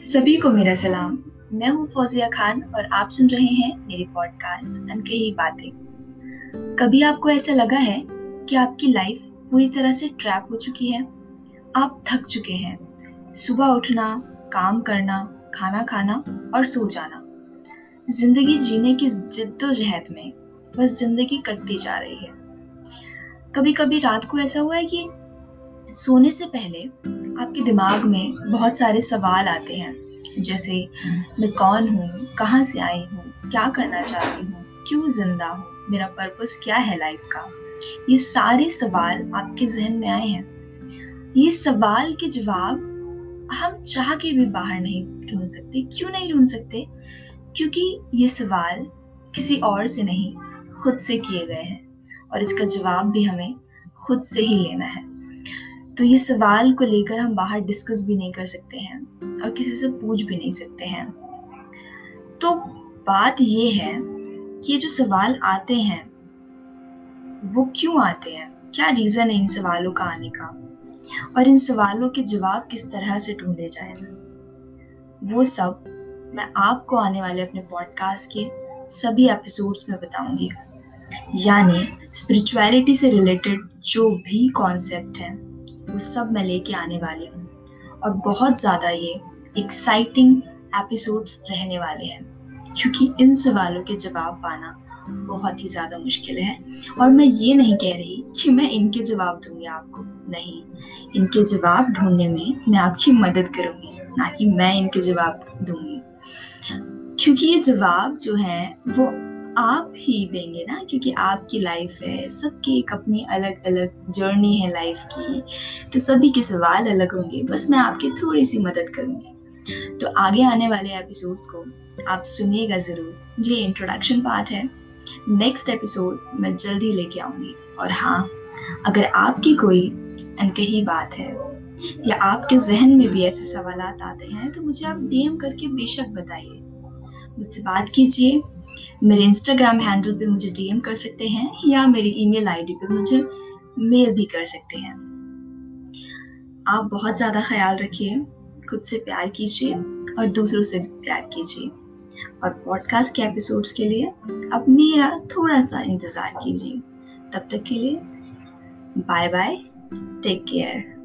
सभी को मेरा सलाम। मैं हूँ फौजिया खान और आप सुन रहे हैं मेरी पॉडकास्ट अनकही बातें। कभी आपको ऐसा लगा है कि आपकी लाइफ पूरी तरह से ट्रैप हो चुकी है? आप थक चुके हैं। सुबह उठना, काम करना, खाना खाना और सो जाना। ज़िंदगी जीने की जिद्दोजहद में बस ज़िंदगी कटती जा रही है। कभी कभी रात को ऐसा हुआ है कि सोने से पहले आपके दिमाग में बहुत सारे सवाल आते हैं। जैसे मैं कौन हूँ? कहाँ से आई हूँ? क्या करना चाहती हूँ? क्यों ज़िंदा हूँ? मेरा पर्पस क्या है लाइफ का? ये सारे सवाल आपके जहन में आए हैं। ये सवाल के जवाब हम चाह के भी बाहर नहीं ढूंढ सकते। क्यों नहीं ढूंढ सकते? क्योंकि ये सवाल किसी और से नहीं खुद से किए गए हैं। और इसका जवाब भी हमें खुद से ही लेना है। तो ये सवाल को लेकर हम बाहर डिस्कस भी नहीं कर सकते हैं और किसी से पूछ भी नहीं सकते हैं। तो बात ये है कि ये जो सवाल आते हैं, वो क्यों आते हैं? क्या रीज़न है इन सवालों का आने का? और इन सवालों के जवाब किस तरह से ढूंढे जाए? वो सब मैं आपको आने वाले अपने पॉडकास्ट के सभी एपिसोड्स में बताऊँगी। यानी स्पिरिचुअलिटी से रिलेटेड जो भी कॉन्सेप्ट हैं वो सब मैं लेके आने वाली हूँ। और बहुत ज़्यादा ये एक्साइटिंग एपिसोड्स रहने वाले हैं। क्योंकि इन सवालों के जवाब पाना बहुत ही ज़्यादा मुश्किल है। और मैं ये नहीं कह रही कि मैं इनके जवाब दूँगी आपको, नहीं। इनके जवाब ढूँढने में मैं आपकी मदद करूँगी, ना कि मैं इनके जवाब दूँगी। क्योंकि ये जवाब जो है, वो आप ही देंगे ना, क्योंकि आपकी लाइफ है, सबकी एक अपनी अलग अलग जर्नी है लाइफ की। तो सभी के सवाल अलग होंगे, बस मैं आपकी थोड़ी सी मदद करूँगी। तो आगे आने वाले एपिसोड्स को आप सुनिएगा ज़रूर। ये इंट्रोडक्शन पार्ट है। नेक्स्ट एपिसोड मैं जल्दी लेके आऊँगी। और हाँ अगर आपकी कोई अनकही बात है, या आपके जहन में भी ऐसे सवाल आते हैं तो मुझे आप डीएम करके बेशक बताइए। मुझसे बात कीजिए। मेरे इंस्टाग्राम हैंडल पे मुझे डीएम कर सकते हैं या मेरी ईमेल आईडी पे मुझे मेल भी कर सकते हैं। आप बहुत ज़्यादा ख्याल रखिए, खुद से प्यार कीजिए और दूसरों से प्यार कीजिए। और पॉडकास्ट के एपिसोड्स के लिए अब मेरा थोड़ा सा इंतज़ार कीजिए। तब तक के लिए बाय बाय टेक केयर